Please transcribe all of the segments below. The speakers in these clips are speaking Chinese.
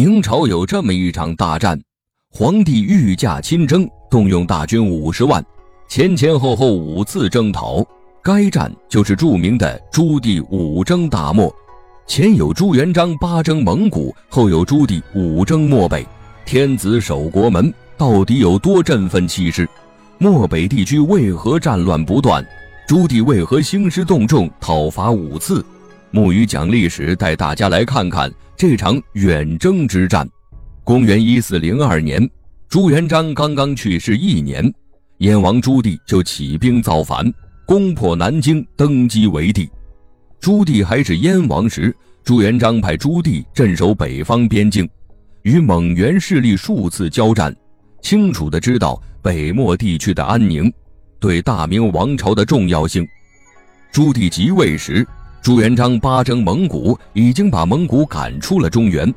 明朝有这么一场大战，皇帝御驾亲征，动用大军五十万，前前后后五次征讨。该战就是著名的朱棣五征大漠。前有朱元璋八征蒙古，后有朱棣五征漠北。天子守国门，到底有多振奋气势？漠北地区为何战乱不断？朱棣为何兴师动众，讨伐五次？木鱼讲历史，带大家来看看这场远征之战。公元一四零二年，朱元璋刚刚去世一年，燕王朱棣就起兵造反，攻破南京，登基为帝。朱棣还是燕王时，朱元璋派朱棣镇守北方边境，与蒙元势力数次交战，清楚地知道北漠地区的安宁。对大明王朝的重要性。朱棣即位时，朱元璋八征蒙古，已经把蒙古赶出了中原，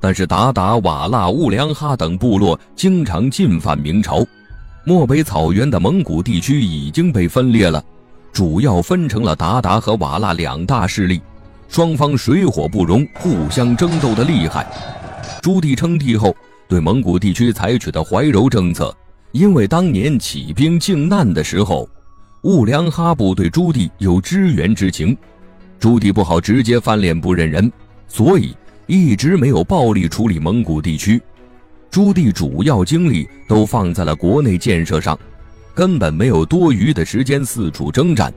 但是鞑靼、瓦剌、兀良哈等部落经常进犯明朝。漠北草原的蒙古地区已经被分裂了，主要分成了鞑靼和瓦剌两大势力，双方水火不容，互相争斗的厉害。朱棣称帝后，对蒙古地区采取的怀柔政策。因为当年起兵靖难的时候，兀良哈部对朱棣有支援之情，朱棣不好直接翻脸不认人，所以一直没有暴力处理蒙古地区。朱棣主要精力都放在了国内建设上，根本没有多余的时间四处征战，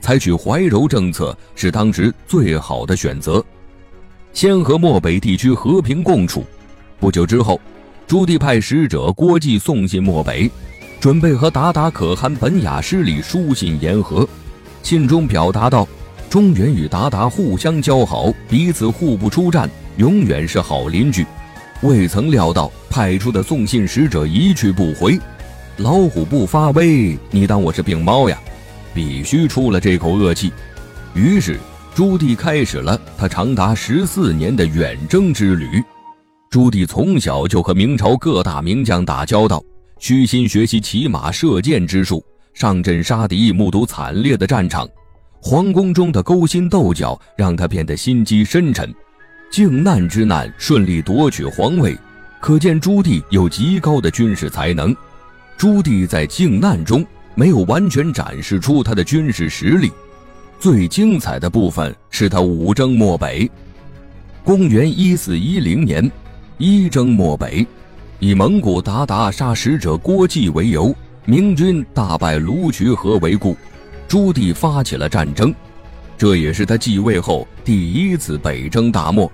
采取怀柔政策是当时最好的选择，先和漠北地区和平共处。不久之后。朱棣派使者郭季送信漠北，准备和鞑靼可汗本雅失里书信言和。信中表达道：“中原与鞑靼互相交好，彼此互不出战，永远是好邻居。”未曾料到派出的送信使者一去不回。老虎不发威，你当我是病猫呀？必须出了这口恶气。于是朱棣开始了他长达十四年的远征之旅。朱棣从小就和明朝各大名将打交道，虚心学习骑马射箭之术，上阵杀敌，目睹惨烈的战场。皇宫中的勾心斗角让他变得心机深沉。靖难之难顺利夺取皇位，可见朱棣有极高的军事才能。朱棣在靖难中没有完全展示出他的军事实力，最精彩的部分是他五征漠北。公元一四一零年。一征漠北，以蒙古鞑靼杀使者郭季为由，明军大败卢渠河为故，朱棣发起了战争。这也是他继位后第一次北征大漠。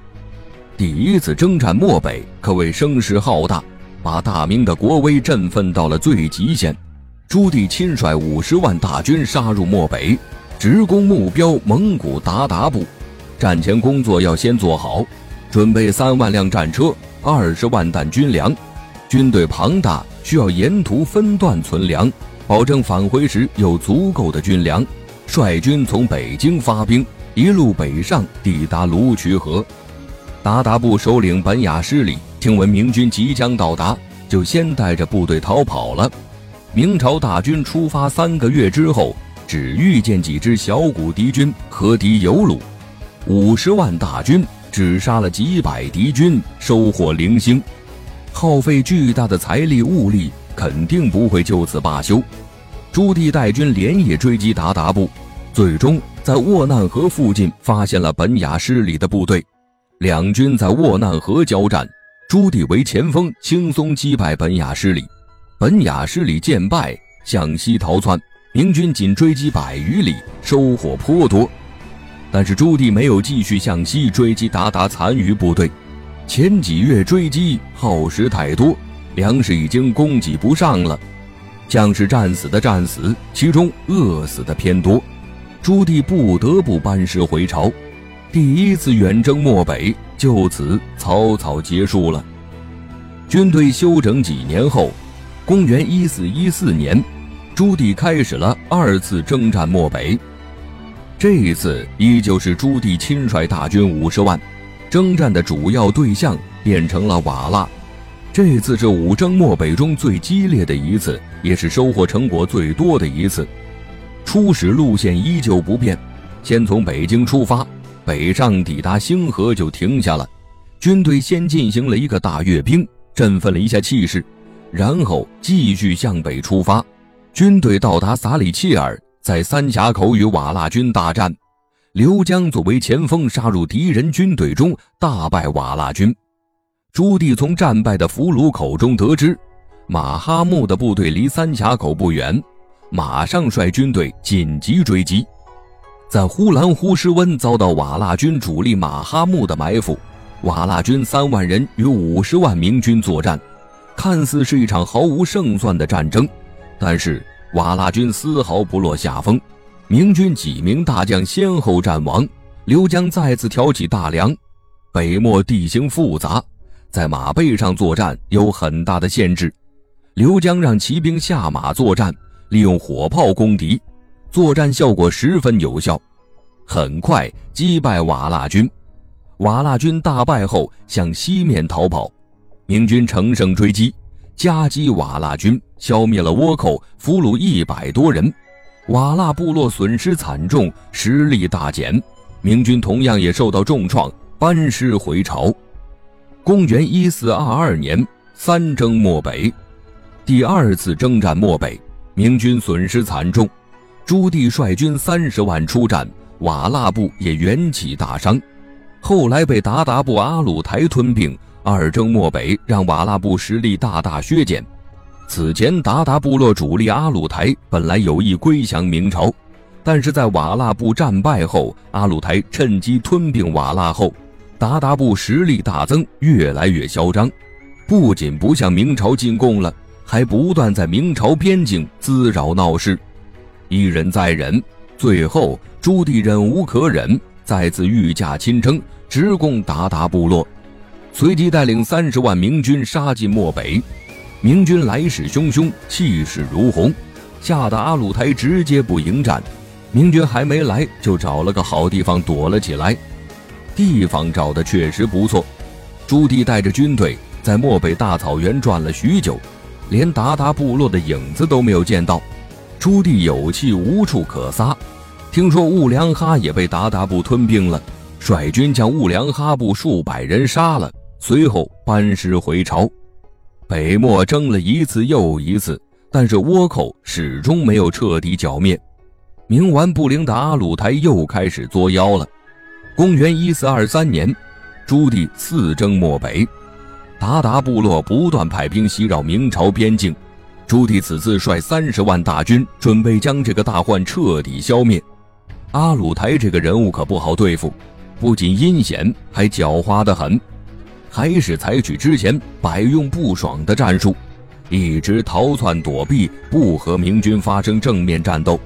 第一次征战漠北可谓声势浩大，把大明的国威振奋到了最极限。朱棣亲率五十万大军杀入漠北，直攻目标蒙古鞑靼部。战前工作要先做好，准备三万辆战车。二十万担军粮，军队庞大，需要沿途分段存粮，保证返回时有足够的军粮。率军从北京发兵，一路北上，抵达卢渠河。鞑靼部首领本雅失里听闻明军即将到达，就先带着部队逃跑了。明朝大军出发三个月之后，只遇见几支小股敌军和敌有鲁，五十万大军。只杀了几百敌军，收获零星，耗费巨大的财力物力，肯定不会就此罢休。朱棣带军连夜追击鞑靼部，最终在沃难河附近发现了本雅失里的部队，两军在沃难河交战，朱棣为前锋，轻松击败本雅失里。本雅失里见败，向西逃窜，明军仅追击百余里，收获颇多。但是朱棣没有继续向西追击鞑靼残余部队，前几月追击耗时太多，粮食已经供给不上了，将士战死的战死，其中饿死的偏多，朱棣不得不班师回朝，第一次远征漠北就此草草结束了。军队休整几年后，公元一四一四年，朱棣开始了二次征战漠北。这一次依旧是朱棣亲率大军五十万，征战的主要对象变成了瓦剌。这次是五征漠北中最激烈的一次，也是收获成果最多的一次。初始路线依旧不变，先从北京出发，北上抵达星河就停下了，军队先进行了一个大阅兵，振奋了一下气势，然后继续向北出发。军队到达撒里切尔，在三峡口与瓦剌军大战。刘江作为前锋杀入敌人军队中，大败瓦剌军。朱棣从战败的俘虏口中得知，马哈木的部队离三峡口不远，马上率军队紧急追击。在呼兰呼什温遭到瓦剌军主力马哈木的埋伏，瓦剌军三万人与五十万明军作战，看似是一场毫无胜算的战争，但是瓦剌军丝毫不落下风。明军几名大将先后战亡，刘江再次挑起大梁。北漠地形复杂，在马背上作战有很大的限制。刘江让骑兵下马作战，利用火炮攻敌，作战效果十分有效，很快击败瓦剌军。瓦剌军大败后向西面逃跑，明军乘胜追击，夹击瓦剌军，消灭了倭寇，俘虏一百多人。瓦剌部落损失惨重，实力大减，明军同样也受到重创，班师回朝。公元一四二二年，三征漠北，第二次征战漠北，明军损失惨重，朱棣率军三十万出战，瓦剌部也元气大伤，后来被鞑靼部阿鲁台吞并。二征漠北，让瓦剌部实力大大削减。此前，鞑靼部落主力阿鲁台本来有意归降明朝，但是在瓦剌部战败后，阿鲁台趁机吞并瓦剌后，鞑靼部实力大增，越来越嚣张，不仅不向明朝进贡了，还不断在明朝边境滋扰闹事，一忍再忍，最后朱棣忍无可忍，再次御驾亲征，直攻鞑靼部落，随即带领三十万明军杀进漠北。明军来势汹汹，气势如虹，吓得阿鲁台直接不迎战。明军还没来，就找了个好地方躲了起来。地方找的确实不错。朱棣带着军队在漠北大草原转了许久，连鞑靼部落的影子都没有见到。朱棣有气无处可撒，听说兀良哈也被鞑靼部吞并了，率军将兀良哈部数百人杀了，随后班师回朝。北漠争了一次又一次，但是倭寇始终没有彻底剿灭。冥顽不灵的阿鲁台又开始作妖了。公元一四二三年，朱棣四征漠北，鞑靼部落不断派兵袭扰明朝边境。朱棣此次率三十万大军，准备将这个大患彻底消灭。阿鲁台这个人物可不好对付，不仅阴险，还狡猾得很。还是采取之前百用不爽的战术，一直逃窜躲避，不和明军发生正面战斗。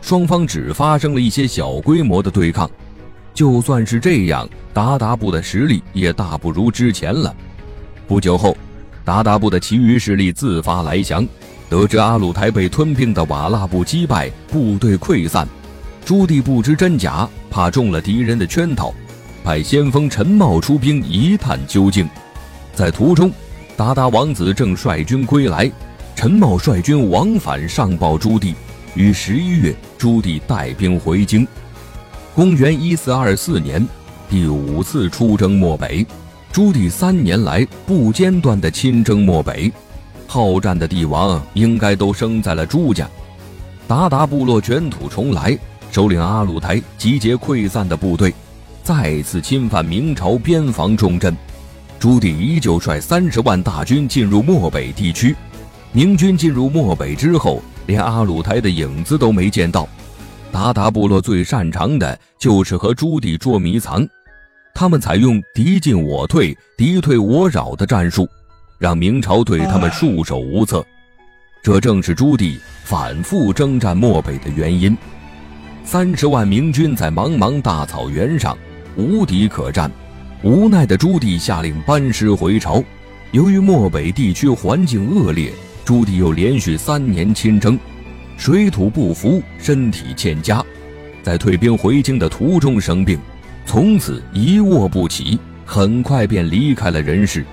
双方只发生了一些小规模的对抗。就算是这样，鞑靼部的实力也大不如之前了。不久后，鞑靼部的其余势力自发来降，得知阿鲁台被吞并的瓦剌部击败，部队溃散。朱棣不知真假，怕中了敌人的圈套。派先锋陈茂出兵一探究竟，在途中，鞑靼王子正率军归来，陈茂率军往返上报朱棣。于十一月，朱棣带兵回京。公元一四二四年，第五次出征漠北，朱棣三年来不间断的亲征漠北，好战的帝王应该都生在了朱家。鞑靼部落卷土重来，首领阿鲁台集结溃散的部队。再次侵犯明朝边防重镇，朱棣依旧率三十万大军进入漠北地区。明军进入漠北之后，连阿鲁台的影子都没见到。鞑靼部落最擅长的就是和朱棣捉迷藏，他们采用敌进我退、敌退我扰的战术，让明朝对他们束手无策。这正是朱棣反复征战漠北的原因。三十万明军在茫茫大草原上。无敌可战，无奈的朱棣下令班师回朝。由于漠北地区环境恶劣，朱棣又连续三年亲征，水土不服，身体欠佳，在退兵回京的途中生病，从此一卧不起，很快便离开了人世。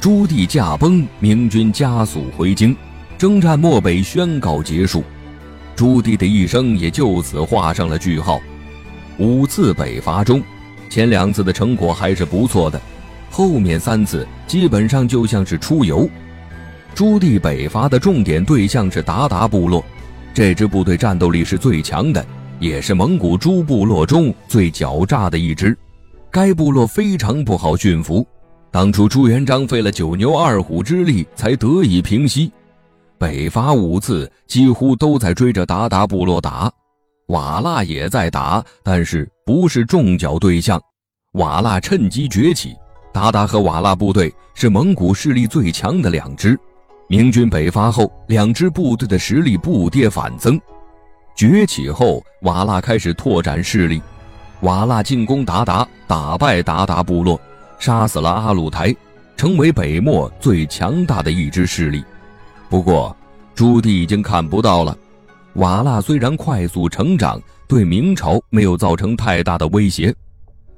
朱棣驾崩，明军加速回京，征战漠北宣告结束，朱棣的一生也就此画上了句号。五次北伐中。前两次的成果还是不错的，后面三次基本上就像是出游。朱棣北伐的重点对象是鞑靼部落，这支部队战斗力是最强的，也是蒙古诸部落中最狡诈的一支。该部落非常不好驯服，当初朱元璋费了九牛二虎之力才得以平息。北伐五次，几乎都在追着鞑靼部落打，瓦剌也在打，但是不是重剿对象。瓦剌趁机崛起，鞑靼和瓦剌部队是蒙古势力最强的两支。明军北伐后，两支部队的实力不跌反增。崛起后，瓦剌开始拓展势力。瓦剌进攻鞑靼，打败鞑靼部落，杀死了阿鲁台，成为北漠最强大的一支势力。不过，朱棣已经看不到了。瓦剌虽然快速成长，对明朝没有造成太大的威胁。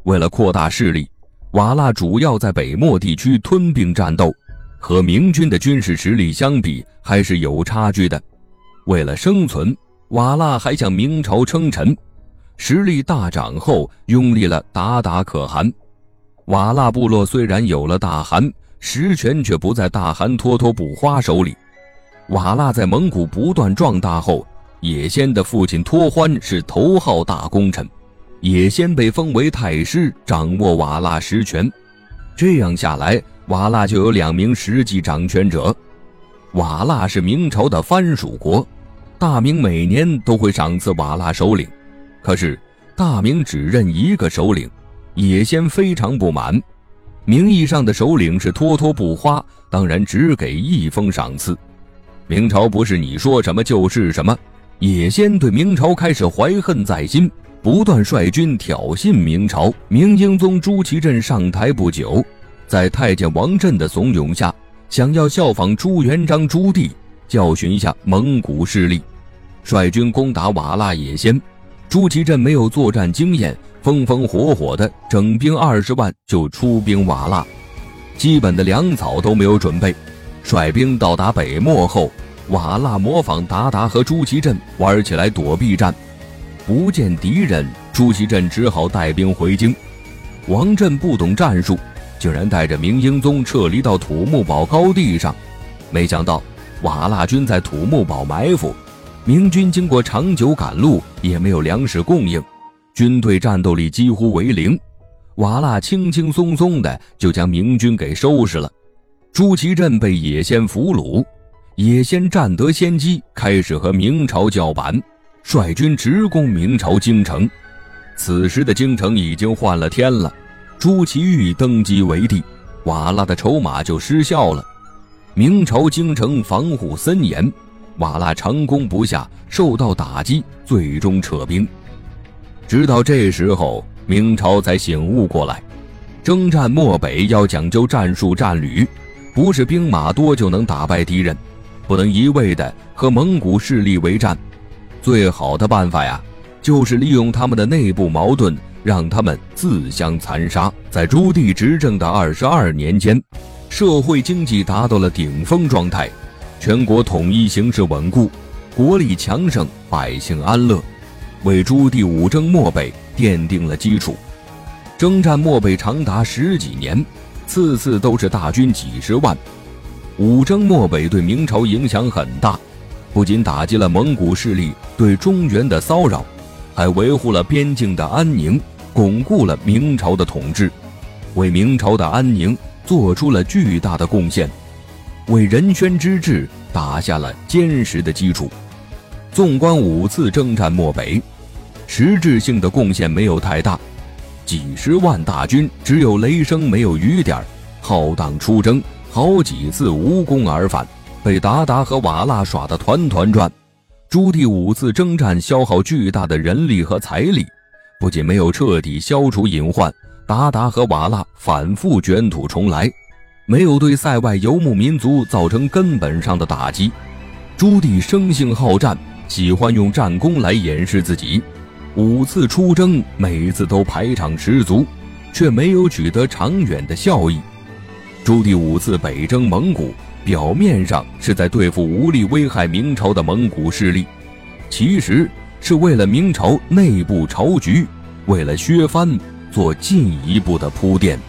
为了扩大势力，瓦剌主要在北漠地区吞并战斗。和明军的军事实力相比，还是有差距的。为了生存，瓦剌还向明朝称臣，实力大涨后拥立了鞑靼可汗。瓦剌部落虽然有了大汗，实权却不在大汗脱脱不花手里。瓦剌在蒙古不断壮大后，也先的父亲托欢是头号大功臣，也先被封为太师，掌握瓦剌实权。这样下来。瓦剌就有两名实际掌权者，瓦剌是明朝的藩属国，大明每年都会赏赐瓦剌首领，可是大明只认一个首领，也先非常不满，名义上的首领是脱脱不花，当然只给一封赏赐。明朝不是你说什么就是什么，也先对明朝开始怀恨在心，不断率军挑衅明朝。明英宗朱祁镇上台不久。在太监王振的怂恿下，想要效仿朱元璋朱棣，教训一下蒙古势力，率军攻打瓦剌野先。朱祁镇没有作战经验，风风火火的整兵二十万就出兵瓦剌，基本的粮草都没有准备。率兵到达北漠后，瓦剌模仿鞑靼和朱祁镇玩起来躲避战，不见敌人，朱祁镇只好带兵回京。王振不懂战术。竟然带着明英宗撤离到土木堡高地上，没想到瓦剌军在土木堡埋伏，明军经过长久赶路也没有粮食供应，军队战斗力几乎为零，瓦剌轻轻松松的就将明军给收拾了。朱祁镇被野先俘虏，野先占得先机，开始和明朝叫板，率军直攻明朝京城。此时的京城已经换了天了。朱祁钰登基为帝，瓦剌的筹码就失效了。明朝京城防护森严，瓦剌长攻不下，受到打击，最终撤兵。直到这时候，明朝才醒悟过来，征战漠北要讲究战术战旅，不是兵马多就能打败敌人，不能一味的和蒙古势力为战。最好的办法呀，就是利用他们的内部矛盾。让他们自相残杀。在朱棣执政的二十二年间，社会经济达到了顶峰状态，全国统一形势稳固，国力强盛，百姓安乐，为朱棣五征漠北奠定了基础。征战漠北长达十几年，次次都是大军几十万。五征漠北对明朝影响很大，不仅打击了蒙古势力对中原的骚扰，还维护了边境的安宁。巩固了明朝的统治，为明朝的安宁做出了巨大的贡献，为仁宣之治打下了坚实的基础。纵观五次征战漠北，实质性的贡献没有太大，几十万大军只有雷声没有雨点浩荡出征，好几次无功而返，被鞑靼和瓦剌耍得团团转。朱棣五次征战消耗巨大的人力和财力。不仅没有彻底消除隐患，达达和瓦剌反复卷土重来，没有对塞外游牧民族造成根本上的打击。朱棣生性好战，喜欢用战功来掩饰自己。五次出征，每次都排场十足，却没有取得长远的效益。朱棣五次北征蒙古，表面上是在对付无力危害明朝的蒙古势力，其实。是为了明朝内部朝局，为了削藩做进一步的铺垫。